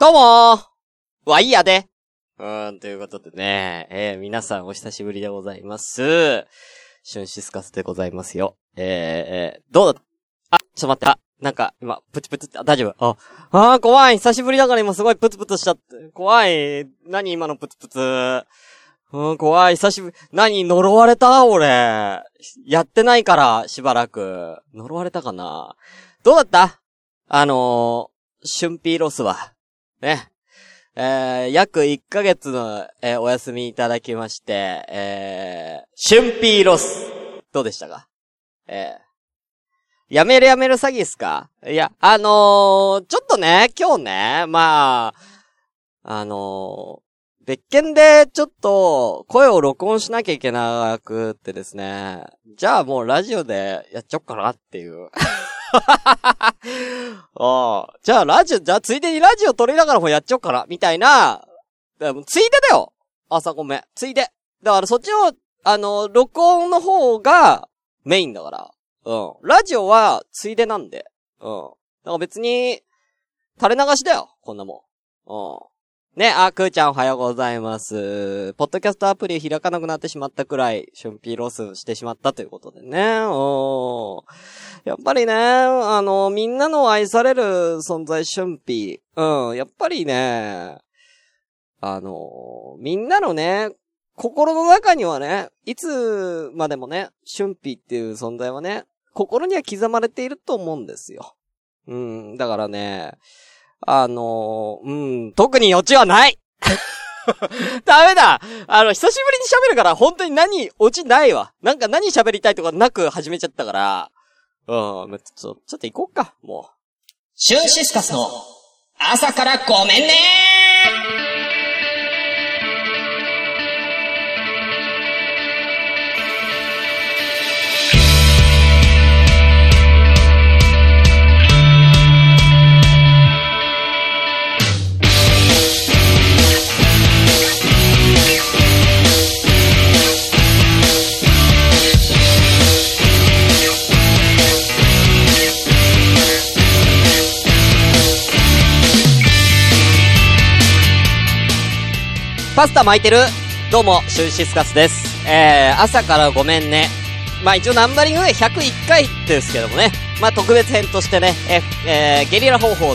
どうもーわいやで。うーん、ということでね、えー、皆さんお久しぶりでございます。シュンシスカスでございますよ。えー、えー、どうだあ、ちょっと待って、あ、なんか、今、プツプツって、あ、大丈夫？あ、あー、怖い。久しぶりだから今すごいプツプツしちゃって。怖い。何今のプツプツ？うん、怖い。久しぶり。何呪われた？俺。やってないから、しばらく。呪われたかな？どうだった？あのー、春ピーロスは。ね。えー、約1ヶ月の、えーお休みいただきまして、えー、春ピーロス。どうでしたか？えー、やめるやめる詐欺っすか？いや、あのー、ちょっとね、今日ね、まあ、あのー、別件でちょっと声を録音しなきゃいけなくってですね、じゃあもうラジオでやっちゃおっかなっていう。ああ。じゃあラジオ、じゃあついでにラジオ撮りながらもやっちゃおうかな、みたいな。でもついでだよ朝ごめん。ついで。だからそっちの、あの、録音の方がメインだから。うん。ラジオはついでなんで。うん。だから別に、垂れ流しだよ。こんなもん。うん。ね、あ、くーちゃんおはようございます。ポッドキャストアプリ開かなくなってしまったくらい、シュンピーロスしてしまったということでね。うん。やっぱりね、あの、みんなの愛される存在、春ピー。うん、やっぱりね、あの、みんなのね、心の中にはね、いつまでもね、春ピーっていう存在はね、心には刻まれていると思うんですよ。うん、だからね、あの、うん、特に余地はない。ダメだ。あの、久しぶりに喋るから、本当に何、オチないわ。なんか何喋りたいとかなく始めちゃったから、うん、ちょ、ちょっと行こうか、もう。シュンシスカスの朝からごめんねパスタ巻いてるどうも、シュンシスカスです。えー、朝からごめんね。まあ一応ナンバリングで101回ですけどもね。まあ特別編としてね、え、えー、ゲリラ方法、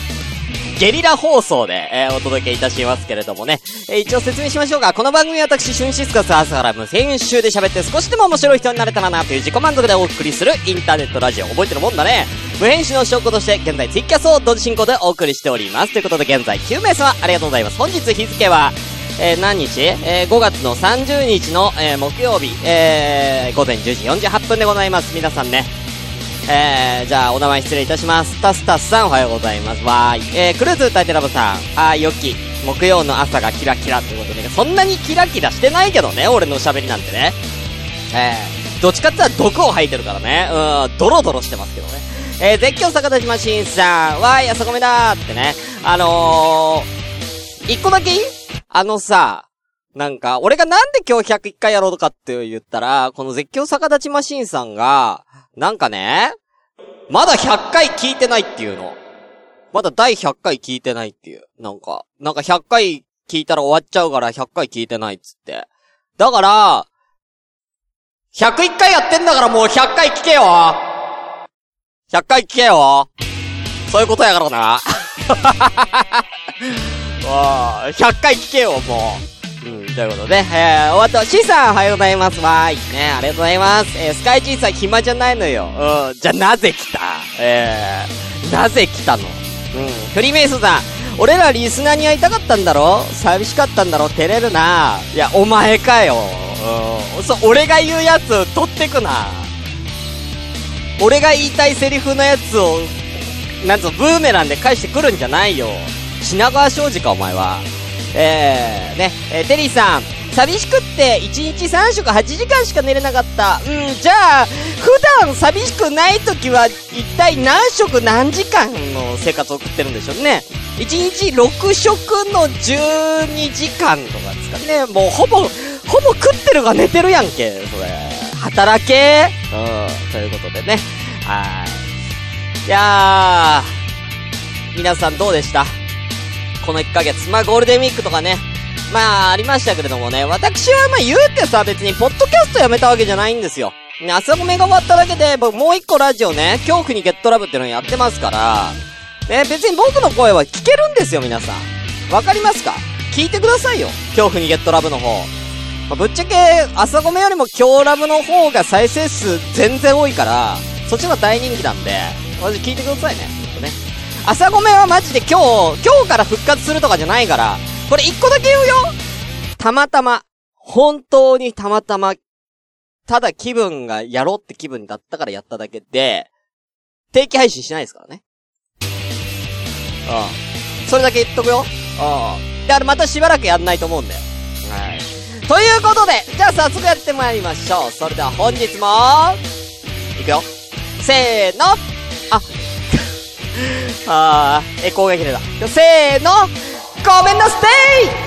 ゲリラ放送で、えーお届けいたしますけれどもね。えー一応説明しましょうか。この番組は私、シュンシスカス朝から無編集で喋って少しでも面白い人になれたらなという自己満足でお送りするインターネットラジオ。覚えてるもんだね。無編集の証拠として、現在ツイキャスを同時進行でお送りしております。ということで現在9名様ありがとうございます。本日日付は、えー何日？えー ?5 月の30日の、えー木曜日、えー午前10時48分でございます。皆さんね。えー、じゃあ、お名前失礼いたします。タスタスさん、おはようございます。わーい。えー、クルーズ歌いてラボさん、あー、よき。木曜の朝がキラキラということで、そんなにキラキラしてないけどね、俺の喋りなんてね。えー、どっちかって言ったら毒を吐いてるからね。うん、ドロドロしてますけどね。えー、絶叫逆立ちマシンさん、わーい、朝ごめだーってね。あのー、一個だけいい？あのさ、なんか、俺がなんで今日101回やろうとかって言ったら、この絶叫逆立ちマシンさんが、なんかね、まだ100回聞いてないっていうの。まだ第100回聞いてないっていう。なんか、なんか100回聞いたら終わっちゃうから100回聞いてないっつって。だから、101回やってんだからもう100回聞けよ !100 回聞けよそういうことやからな。わあ、100回聞けよ、もう。うん、ということで、えー、終わった。シーさん、おはようございます。わーい。ね、ありがとうございます。えー、スカイジーさん暇じゃないのよ。うん、じゃなぜ来た？えー、なぜ来たの？うん、フリーメイソンさん、俺らリスナーに会いたかったんだろ？寂しかったんだろ？照れるないや、お前かよ。うん、そ、俺が言うやつ取ってくな。俺が言いたいセリフのやつを、なんつうの、ブーメランで返してくるんじゃないよ。品川庄司か、お前は。えー、ね、えーテリーさん、寂しくって1日3食8時間しか寝れなかった。うん、じゃあ、普段寂しくない時は一体何食何時間の生活を送ってるんでしょうね。1日6食の12時間とかですかね。もうほぼ、ほぼ食ってるが寝てるやんけ、それ。働けうん、ということでね。はい。いやー、皆さんどうでした？この1ヶ月。まあ、ゴールデンウィークとかね、まあ、ありましたけれどもね、私はまあ言うてさ、別に、ポッドキャストやめたわけじゃないんですよ。ね、朝ごめが終わっただけで、僕もう一個ラジオね、恐怖にゲットラブっていうのやってますから、ね、別に僕の声は聞けるんですよ、皆さん。わかりますか？聞いてくださいよ。恐怖にゲットラブの方。まあ、ぶっちゃけ、朝ごめよりも今日ラブの方が再生数全然多いから、そっちの大人気なんで、マジ聞いてくださいね。ね。朝ごめはマジで今日、今日から復活するとかじゃないから、これ一個だけ言うよたまたま、本当にたまたま、ただ気分がやろうって気分だったからやっただけで、定期配信しないですからね。うん。それだけ言っとくよ。うん。で、あれまたしばらくやんないと思うんだよ。はい。ということで、じゃあ早速やってまいりましょう。それでは本日も、いくよ。せーのあ、ああ、え、攻撃でだ。せーの。ごめんなステイ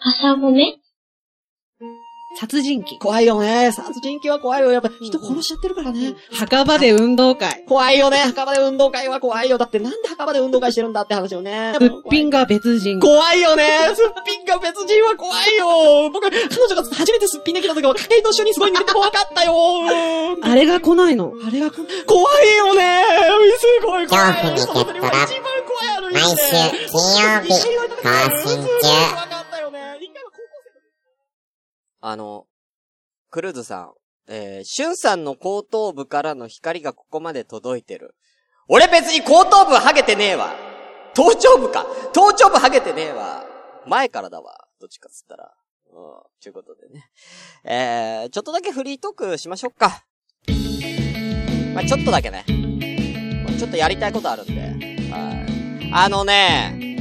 朝ごめ殺人鬼。怖いよね。殺人鬼は怖いよ。やっぱ人殺しちゃってるからね。墓場で運動会。怖いよね。墓場で運動会は怖いよ。だってなんで墓場で運動会してるんだって話よね。すっぴんが別人。怖いよね。すっぴんが別人は怖いよ。僕、彼女が初めてすっぴんできた時は、家計と一緒にすごい見て怖かったよ。あれが来ないの？あれが来ない。怖いよね。すごい怖い。恐怖にゲットラ毎週金曜日更新中。あの、クルーズさん、えー、シュンさんの後頭部からの光がここまで届いてる。俺別に後頭部ハゲてねえわ頭頂部か頭頂部ハゲてねえわ前からだわ。どっちかっつったら。うん、ちゅうことでね。えー、ちょっとだけフリートークしましょうか。まあ、ちょっとだけね。ちょっとやりたいことあるんで。はい。あのね、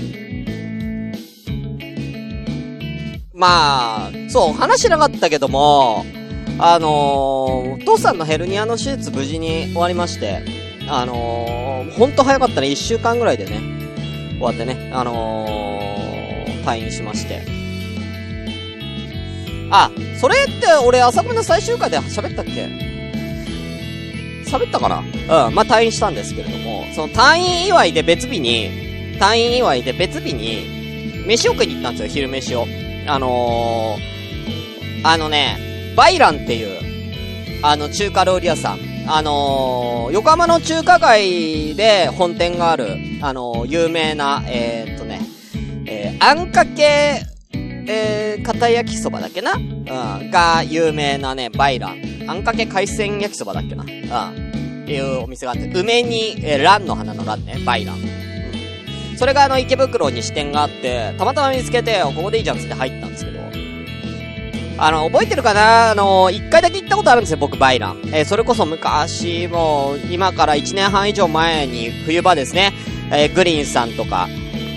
まあ、そう、話しなかったけども、あのー、お父さんのヘルニアの手術無事に終わりまして、あのー、ほんと早かったね、一週間ぐらいでね、終わってね、あのー、退院しまして。あ、それって俺朝組の最終回で喋ったっけ？喋ったかな？うん、まあ、退院したんですけれども、その退院祝いで別日に、退院祝いで別日に、飯を食いに行ったんですよ、昼飯を。あのー、あのね、バイランっていう、あの、中華料理屋さん。あのー、横浜の中華街で本店がある、あのー、有名な、え、っとね、えー、あんかけ、えー、片焼きそばだっけな？うん、が有名なね、バイラン。あんかけ海鮮焼きそばだっけな？うん。っていうお店があって、梅に、えー、ランの花のランね、バイラン。それがあの、池袋に支店があって、たまたま見つけて、ここでいいじゃんつって入ったんですけど、あの、覚えてるかな？あの、一回だけ行ったことあるんですよ、僕、バイラン。えー、それこそ昔、もう、今から1年半以上前に、冬場ですね、えー、グリーンさんとか、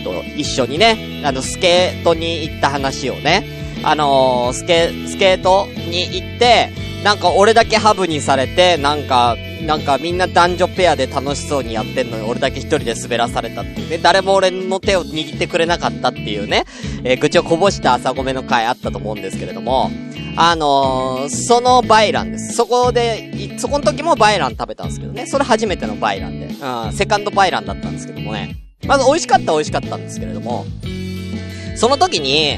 と一緒にね、あの、スケートに行った話をね、あのー、スケ、スケートに行って、なんか俺だけハブにされて、なんか、なんかみんな男女ペアで楽しそうにやってんのに俺だけ一人で滑らされたっていうね。誰も俺の手を握ってくれなかったっていうね。えー、愚痴をこぼした朝ごめの回あったと思うんですけれども。あのー、そのバイランです。そこで、そこの時もバイラン食べたんですけどね。それ初めてのバイランで。うん、セカンドバイランだったんですけどもね。まず美味しかった美味しかったんですけれども。その時に、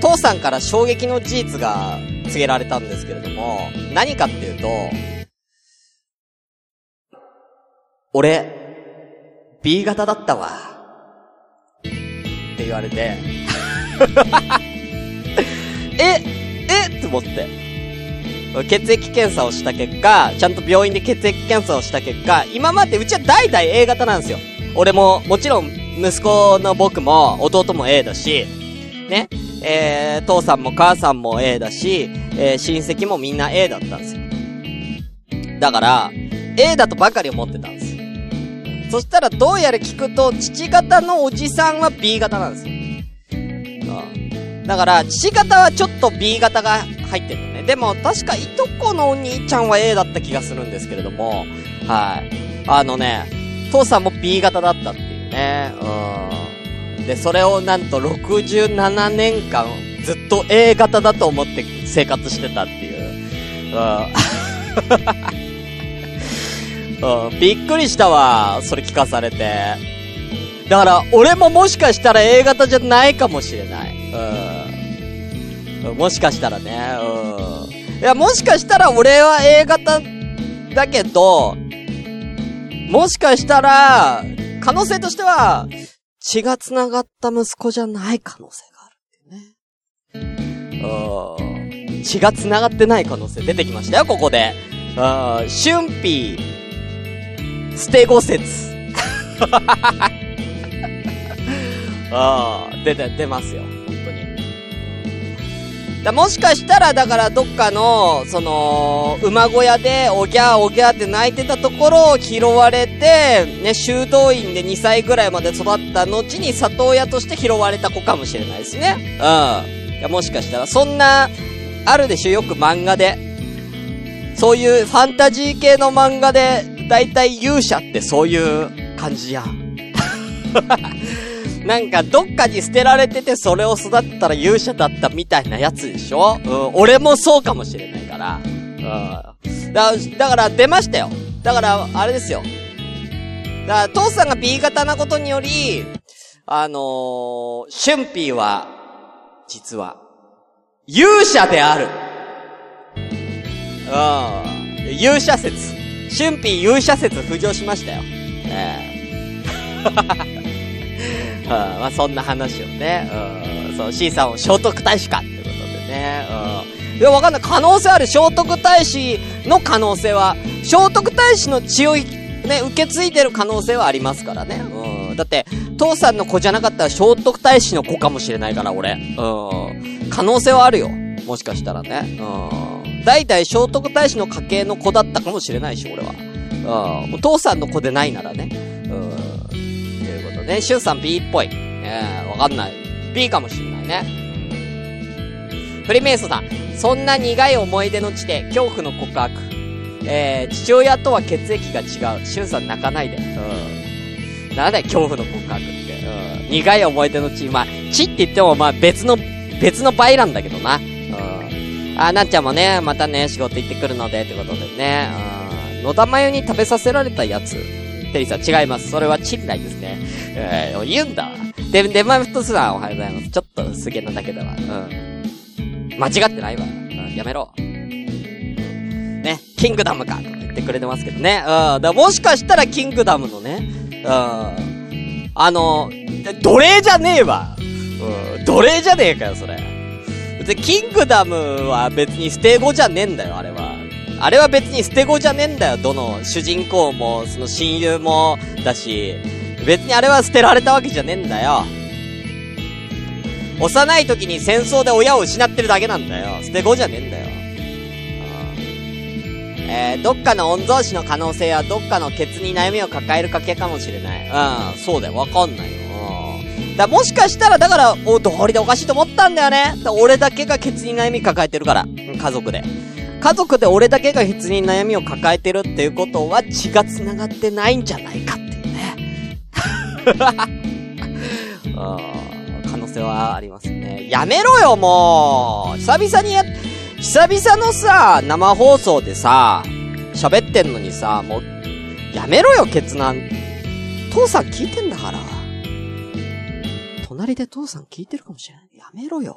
父さんから衝撃の事実が告げられたんですけれども、何かっていうと、俺、B 型だったわ。って言われて え、えって思って。血液検査をした結果、ちゃんと病院で血液検査をした結果、今までうちは代々 A 型なんですよ。俺も、もちろん、息子の僕も、弟も A だし、ね、えー、父さんも母さんも A だし、えー、親戚もみんな A だったんですよ。だから、A だとばかり思ってたんです。そしたらどうやら聞くと、父方のおじさんは B 型なんですよ。うん。だから、父方はちょっと B 型が入ってるのね。でも、確かいとこのお兄ちゃんは A だった気がするんですけれども、はい。あのね、父さんも B 型だったっていうね。うん。で、それをなんと67年間ずっと A 型だと思って生活してたっていう。うん。うん、びっくりしたわ、それ聞かされて。だから、俺ももしかしたら A 型じゃないかもしれない。うん。もしかしたらね、うん。いや、もしかしたら俺は A 型だけど、もしかしたら、可能性としては、血が繋がった息子じゃない可能性があるね。うん。血が繋がってない可能性出てきましたよ、ここで。うん。春辟、捨て語説。ああ、出て、出ますよ。本当に。だもしかしたら、だからどっかの、その、馬小屋で、おぎゃーおぎゃーって泣いてたところを拾われて、ね、修道院で2歳ぐらいまで育った後に里親として拾われた子かもしれないですね。うん。いや、もしかしたら、そんな、あるでしょ、よく漫画で。そういうファンタジー系の漫画で、だいたい勇者ってそういう感じや。なんか、どっかに捨てられてて、それを育ったら勇者だったみたいなやつでしょ？うん、俺もそうかもしれないから。うん。だ、だから出ましたよ。だから、あれですよ。だから、父さんが B 型なことにより、あのー、春辟は、実は、勇者である。うん。勇者説。春辟勇者説浮上しましたよ。ええ うん、まあそんな話をね、うん、そう、C さんを聖徳太子かってことでね、うん。いや、わかんない。可能性ある。聖徳太子の可能性は、聖徳太子の血を、ね、受け継いでる可能性はありますからね。うん。だって、父さんの子じゃなかったら聖徳太子の子かもしれないから、俺。うん。可能性はあるよ。もしかしたらね。うん。代々聖徳太子の家系の子だったかもしれないし、俺は。うん。お父さんの子でないならね。うん。ということで、シュンさん B っぽい。えー、わかんない。B かもしんないね。フリメイソさん。そんな苦い思い出の地で恐怖の告白。えー、父親とは血液が違う。シュンさん泣かないで。うん。なんだよ、恐怖の告白って。うん。苦い思い出の地。まあ、地って言っても、まあ別の、別の倍なんだけどな。あ、なっちゃんもね、またね、仕事行ってくるので、ってことでね。うん。野田まゆに食べさせられたやつ。テリーさん、違います。それはチンライですね。えー、言うんだわ。で、デマフトスさん、おはようございます。ちょっと薄毛なだけだわ。うん。間違ってないわ。うん、やめろ。ね、キングダムか、とか言ってくれてますけどね。うん。だもしかしたらキングダムのね、うん。あの、奴隷じゃねえわ。うん。奴隷じゃねえかよ、それ。別にキングダムは別に捨て子じゃねえんだよ、あれは。あれは別に捨て子じゃねえんだよ、どの主人公も、その親友も、だし、別にあれは捨てられたわけじゃねえんだよ。幼い時に戦争で親を失ってるだけなんだよ。捨て子じゃねえんだよ。えー、どっかの御曹司の可能性はどっかのケツに悩みを抱える家系かもしれない。うん、そうだよ、わかんないよ。だもしかしたら、だから、お、道理でおかしいと思ったんだよね。だ俺だけがケツに悩み抱えてるから。家族で。家族で俺だけがケツに悩みを抱えてるっていうことは血が繋がってないんじゃないかっていうね。可能性はありますね。やめろよ、もう久々にや、久々のさ、生放送でさ、喋ってんのにさ、もう、やめろよ、ケツなん。父さん聞いてんだから。隣で父さん聞いてるかもしれない。やめろよ。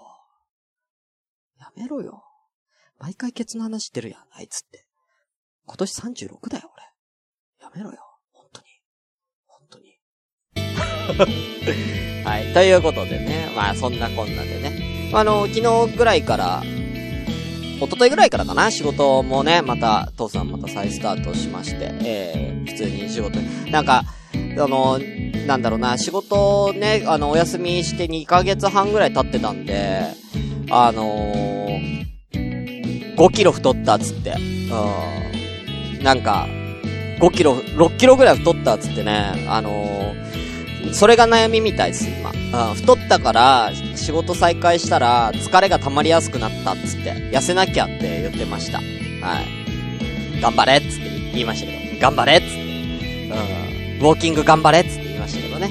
やめろよ。毎回ケツの話してるやん、あいつって。今年36だよ、俺。やめろよ。本当に。本当に。はい。ということでね。まあ、そんなこんなでね。あの、昨日ぐらいから、一昨日ぐらいからかな、仕事もね、また、父さんまた再スタートしまして、えー、普通に仕事、なんか、あの、なんだろうな、仕事ね、あの、お休みして2ヶ月半ぐらい経ってたんで、あのー、5キロ太ったっつって、うん。なんか、5キロ、6キロぐらい太ったっつってね、あのー、それが悩みみたいです、今。うん、太ったから、仕事再開したら、疲れが溜まりやすくなったっつって、痩せなきゃって言ってました。はい。頑張れっつって言いましたけど、頑張れっつって。うん。ウォーキング頑張れっつって言いましたけどね。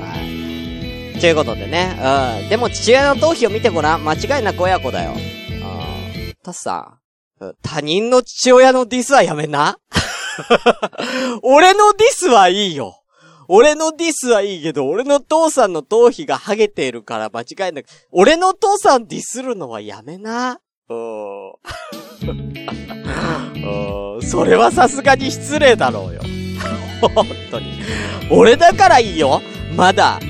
はい。ということでね。うん。でも父親の頭皮を見てごらん。間違いなく親子だよ。うん。タスさん。他人の父親のディスはやめな。俺のディスはいいよ。俺のディスはいいけど、俺の父さんの頭皮がハゲているから間違いなく、俺の父さんディスるのはやめな。うーん。うーんそれはさすがに失礼だろうよ。本当に。俺だからいいよ。まだ。う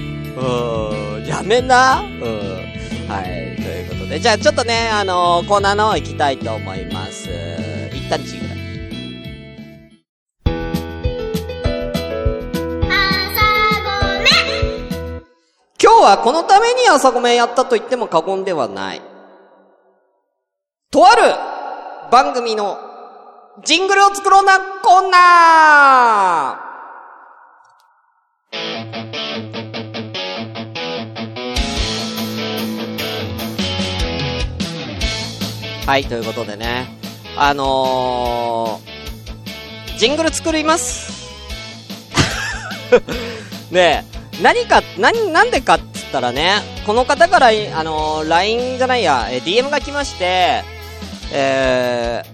ーん。やめな。うん。はい。ということで。じゃあちょっとね、あのーコーナーの方行きたいと思います。一旦ちぐらい。今日はこのために朝ごめんやったと言っても過言ではない。とある番組のジングルを作ろうなコーナーはい、ということでね。あのー、ジングル作ります。ねえ、何か、何、なんでかっつったらね、この方から、あのー、LINE じゃないや、え DM が来まして、えー、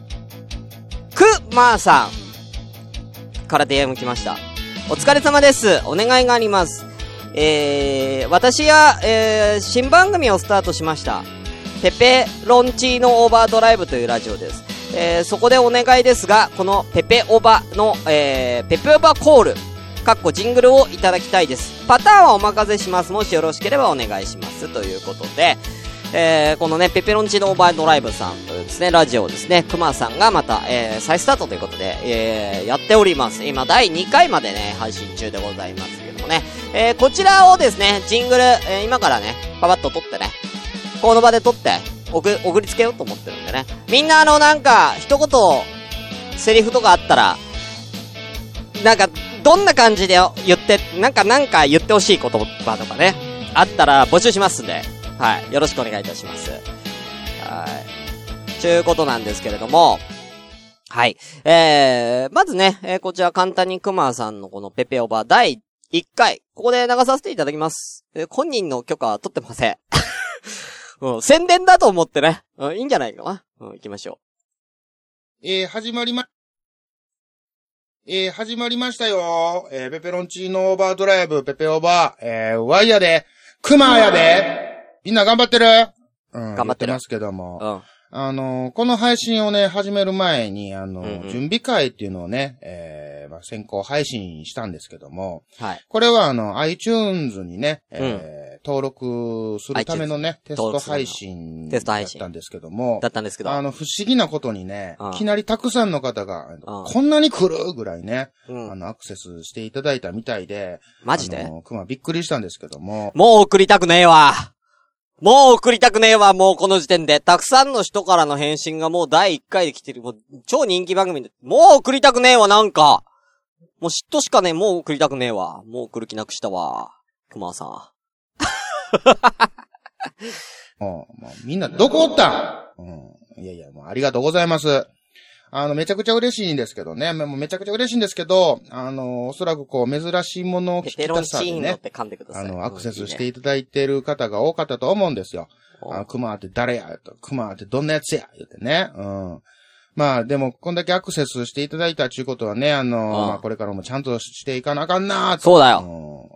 くまーさんから DM 来ました。お疲れ様です。お願いがあります。えー、私や、えー、新番組をスタートしました。ペペロンチーノオーバードライブというラジオです。えー、そこでお願いですが、このペペオバの、えー、ペペオバコール、かっこジングルをいただきたいです。パターンはお任せします。もしよろしければお願いします。ということで、えー、このね、ペペロンチーノオーバードライブさんというですね、ラジオをですね、熊さんがまた、えー、再スタートということで、えー、やっております。今、第2回までね、配信中でございますけどもね、えー、こちらをですね、ジングル、えー、今からね、パパッと撮ってね、この場で撮って、送、送りつけようと思ってるんでね。みんなあの、なんか、一言、セリフとかあったら、なんか、どんな感じで言って、なんか、なんか言ってほしい言葉とかね、あったら募集しますんで、はい。よろしくお願いいたします。はい。ちゅうことなんですけれども、はい。えー、まずね、えーこちら簡単にクマさんのこのペペオバ第1回、ここで流させていただきます。えー本人の許可は取ってません。うん、宣伝だと思ってね。うん、いいんじゃないかな。うん、行きましょうえー、始まりま、えー、始まりましたよ。えー、ペペロンチーノオーバードライブ、ペペオーバー、えー、ワイヤで、クマやで。みんな頑張ってる？うん、頑張ってますけども。う。うん。あの、この配信をね、始める前に、あの、うんうん準備会っていうのをね、えー、まあ、先行配信したんですけども、はい。これはあの、iTunes にね、えー登録するためのね、テスト配信だテスト配信ったんですけども、だったんですけど。あの、不思議なことにねうん、いきなりたくさんの方が、うんこんなに来るぐらいね、うん。あの、アクセスしていただいたみたいで、マジで？あの、熊びっくりしたんですけども、もう送りたくねえわ。もう送りたくねえわ、もうこの時点で。たくさんの人からの返信がもう第1回で来てる。もう超人気番組で。もう送りたくねえわ、なんか。もう嫉妬しかねえ、もう送りたくねえわ。もう送る気なくしたわ。熊さん。あもうみんなどこおった？んうん。いやいや、もうありがとうございます。あの、めちゃくちゃ嬉しいんですけどね。もうめちゃくちゃ嬉しいんですけど、あの、おそらくこう、珍しいものを聞きたさでね。あの、アクセスしていいただいている方が多かったと思うんですよ。うんあの、クマって誰やと、クマってどんなやつや言ってね。うん。まあ、でも、こんだけアクセスしていただいたっていうことはね、あの、んまあ、これからもちゃんとしていかなあかんなそうだよ。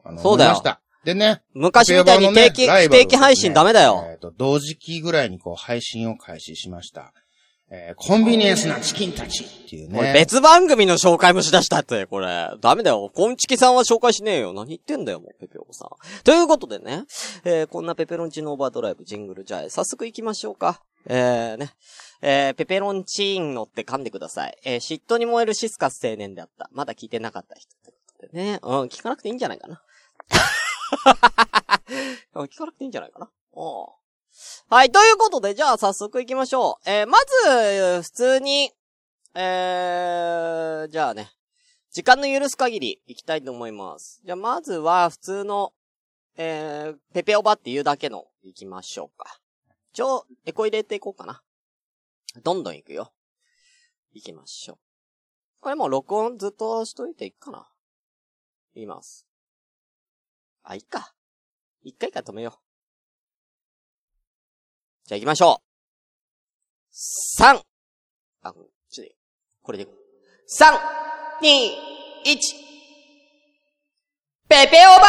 うんあのそうだよ。でね。昔みたいに定期、不定期配信ダメだよ。えっ、と、同時期ぐらいにこう、配信を開始しました。えーコンビニエンスなチキンたちっていうね。別番組の紹介もしだしたって、これ。ダメだよ。コンチキさんは紹介しねえよ。何言ってんだよ、もう、ペペオさん。ということでね、えー、こんなペペロンチーノオーバードライブジングル、じゃあ、早速行きましょうか。えー、ね。えー、ペペロンチーノって噛んでください。えー、嫉妬に燃えるシスカス青年であった。まだ聞いてなかった人ってことでね。うん、聞かなくていいんじゃないかな。聞かなくていいんじゃないかな。う。はい、ということで、じゃあ早速行きましょう。えー、まず、普通に、えー、じゃあね、時間の許す限り行きたいと思います。じゃあまずは普通の、えー、ペペオバっていうだけの行きましょうか。ちょ、エコ入れていこうかな。どんどん行くよ。行きましょう。これもう録音ずっとしといていくかな。言います。あ、いいか。一回か止めよう。じゃあ行きましょう。三。あ、ちょっと、これでいこう。三、二、一。ペペオーバー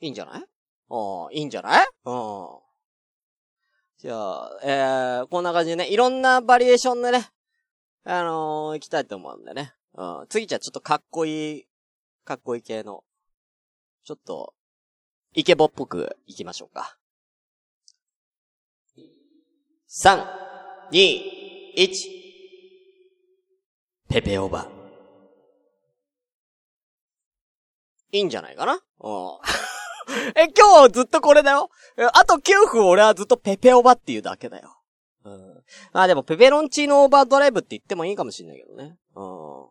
いいんじゃない？ああ、いいんじゃない？うん。じゃあ、えー、こんな感じでね、いろんなバリエーションでね、あのー、行きたいと思うんでね。うん。次じゃあちょっとかっこいい、かっこいい系の、ちょっと、イケボっぽく行きましょうか。三、二、一。ペペオバ。いいんじゃないかな？うん。え、今日ずっとこれだよ。あと9分俺はずっとペペオバっていうだけだよ。うん。まあでもペペロンチーノオーバードライブって言ってもいいかもしんないけどね。うん。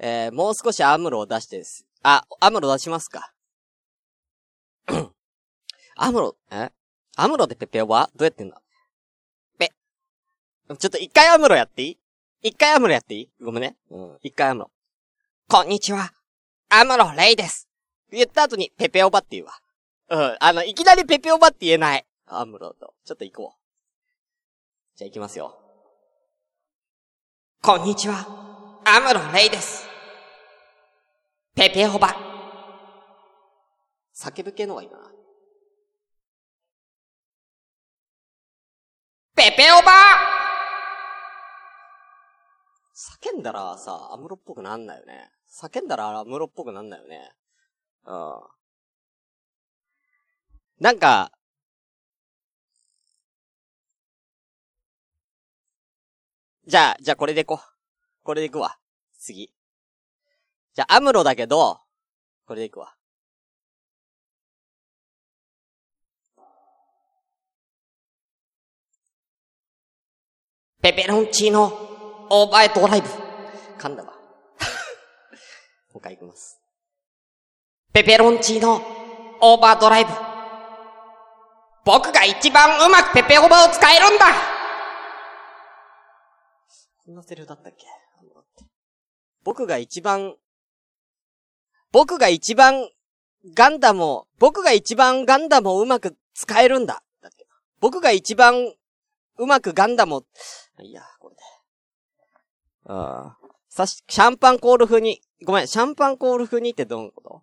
えー、もう少しアムロを出してです。あ、アムロ出しますか？アムロ、え？アムロでペペオバどうやってんだ？ペ。ちょっと一回アムロやっていい？一回アムロやっていい？ごめんね。うん。一回アムロ。こんにちは。アムロレイです。言った後にペペオバって言うわ。うん。あの、いきなりペペオバって言えない。アムロと。ちょっと行こう。じゃあ行きますよ。こんにちは。アムロレイです。ペペオバ。叫ぶ系の方がいいかな。ペペオバ叫んだらさ、アムロっぽくなんないよね。叫んだらアムロっぽくなんないよね。うん。なんか、じゃあ、じゃあこれでいこう。これでいくわ。次。じゃあ、アムロだけど、これでいくわ。ペペロンチーノ、オーバードライブ。噛んだわ。もう一回いきます。ペペロンチーノ、オーバードライブ。僕が一番うまくペペオーバーを使えるんだこんなセリフだったっけ？僕が一番、僕が一番ガンダムを、僕が一番ガンダムをうまく使えるんだ。だっけ僕が一番うまくガンダムを、いや、これで。ああ。さし、シャンパンコール風に、ごめん、シャンパンコール風にってどういうこと？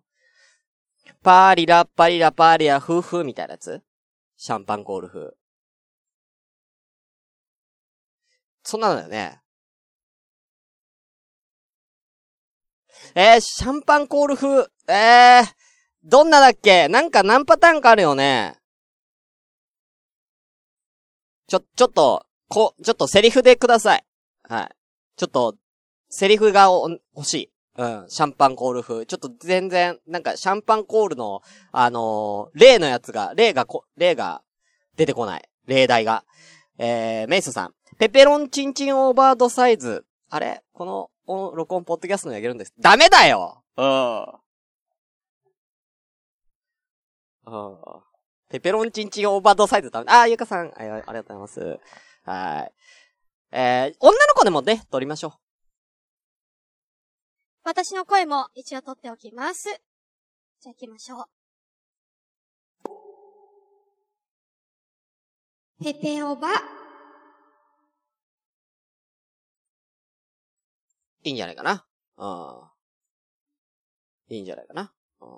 パーリラ、パリラ、パーリラ、フーフーみたいなやつ？シャンパンコール風。そんなのよね。えー、シャンパンコール風。えー、どんなだっけ？なんか何パターンかあるよね。ちょ、ちょっと、こ、ちょっとセリフでください。はい。ちょっと、セリフが欲しい。うん。シャンパンコール風。ちょっと全然、なんかシャンパンコールの、あのー例のやつが、例がこ、例が出てこない。例題が。えー、メイソさん。ペペロンチンチンオーバードサイズ。あれ？この、お録音ポッドキャストにあげるんです。ダメだようん。うん。ペペロンチンチンオーバードサイズダメ。あー、ゆかさん、あありがとうございます。はい。えー、女の子でもね、撮りましょう。私の声も一応取っておきます。じゃあ行きましょう。ペペオバ。いいんじゃないかな。うん。いいんじゃないかな。うん。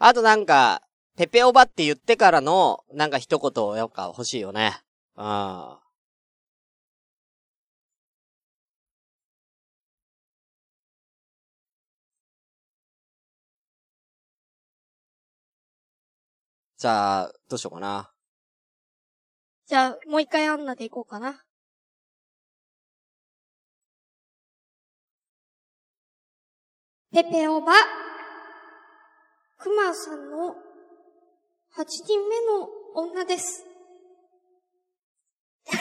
あとなんか、ペペオバって言ってからの、なんか一言やっぱ欲しいよね。うん。じゃあ、どうしようかな。じゃあ、もう一回アンナで行こうかな。ペペオバ。クマさんの8人目の女です。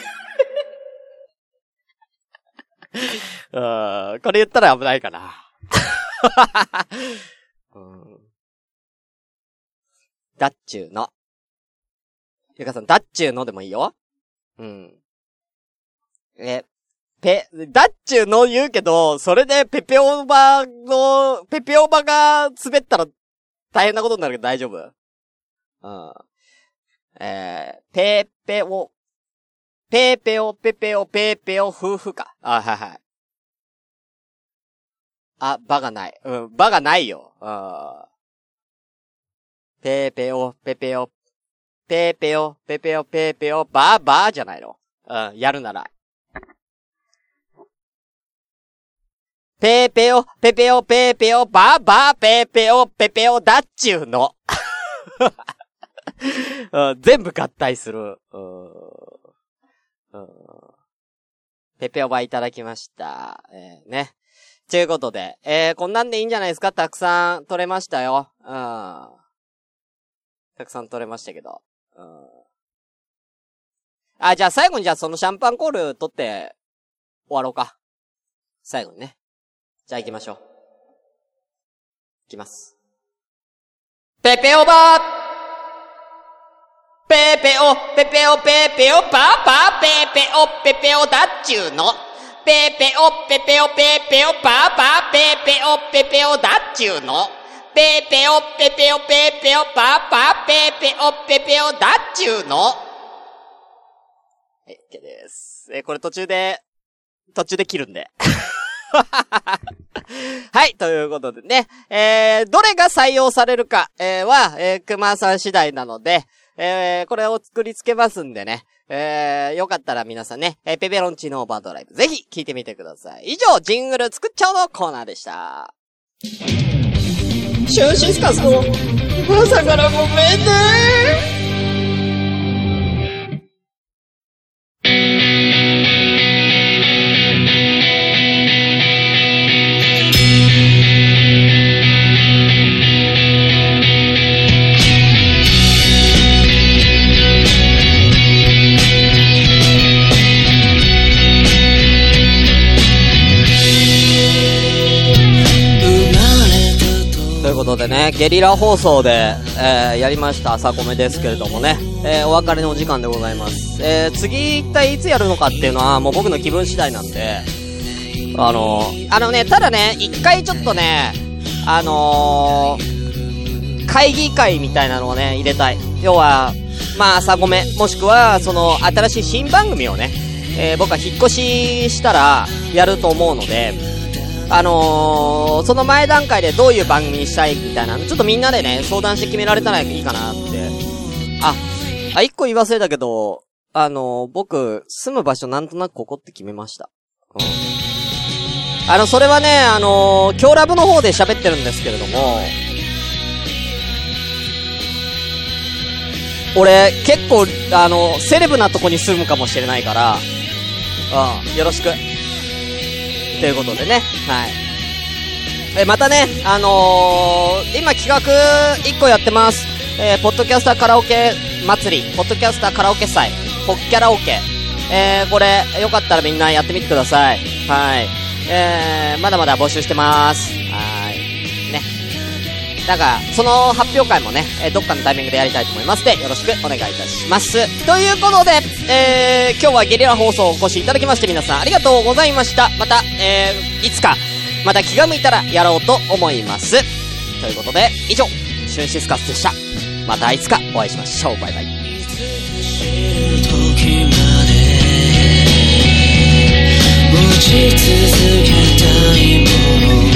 うん、これ言ったら危ないかな。うん、ダッチューの。ゆかさん、ダッチューのでもいいよ。うん。え、ペ、だっちゅうの言うけど、それでペペオバの、ペペオバが滑ったら大変なことになるけど大丈夫？うん。えー、ペペオ、ペペオ、ペペオ、ペペオ、夫婦か。あ、はいはい。あ、バがない。うん、バがないよ。うん。ペペオ、ペペオ、ペペオ、ペペオ、ペペオ、バーバーじゃないの。うん、やるなら。ペーペオ、ペペオ、ペーペオ、バーバー、ペーペオ、ペペオ、だっちゅうの。全部合体する。ペペオバいただきました。えーね。ということで、えー、こんなんでいいんじゃないですか？たくさん取れましたよ。うん。たくさん取れましたけど。うん。あ、じゃあ最後にじゃあそのシャンパンコール取って終わろうか。最後にね。じゃあ行きましょう。行きます。ペペオバーペペオ、ペペオ、ペペオ、パーパー、ペペオ、ペペオだっちゅうの。ペペオ、ペペオ、ペペオ、パーパー、ペペオ、ペペオだっちゅうの。ペペオ、ペペオ、ペペオ、パーパー、ペペオ、ペペオだっちゅうの。はい、OK です。えこれ途中で、途中で切るんで。はい、ということでね、えー、どれが採用されるか、えーは、えー、熊さん次第なので、えー、これを作りつけますんでね、えー、よかったら皆さんね、えーペペロンチーノオーバードライブ、ぜひ聞いてみてください。以上、ジングル作っちゃおうのコーナーでした。シュンシスカスの、朝からごめんね。でね、ゲリラ放送で、えー、やりました朝コメですけれどもね、えー、お別れのお時間でございます。えー、次一体いつやるのかっていうのはもう僕の気分次第なんで、あのー、あのね、ただね、一回ちょっとね、あの、会議会みたいなのをね、入れたい。要は、まあ朝コメ、もしくは、その、新しい新番組をね、え、僕は引っ越ししたら、やると思うので、あのー、その前段階でどういう番組にしたいみたいな、ちょっとみんなでね、相談して決められたらいいかなって。あ、あ、一個言い忘れたけど、あのー僕、住む場所なんとなくここって決めました。うん。あの、それはね、あのー、今日ラブの方で喋ってるんですけれども、俺、結構、あの、セレブなとこに住むかもしれないから、うん、よろしく。ということでね、はい。え、またね、あのー、今企画1個やってます。えー、ポッドキャスターカラオケ祭り、ポッドキャスターカラオケ祭、ポッキャラオケ。えー、これ、よかったらみんなやってみてください。はい。えー、まだまだ募集してます。だから、その発表会もね、えどっかのタイミングでやりたいと思いますで、よろしくお願いいたします。ということで、えー、今日はゲリラ放送をお越しいただきまして皆さんありがとうございました。また、えー、いつか、また気が向いたらやろうと思います。ということで、以上、春ュシスカスでした。またいつかお会いしましょう。バイバイ。持ち続けたいもの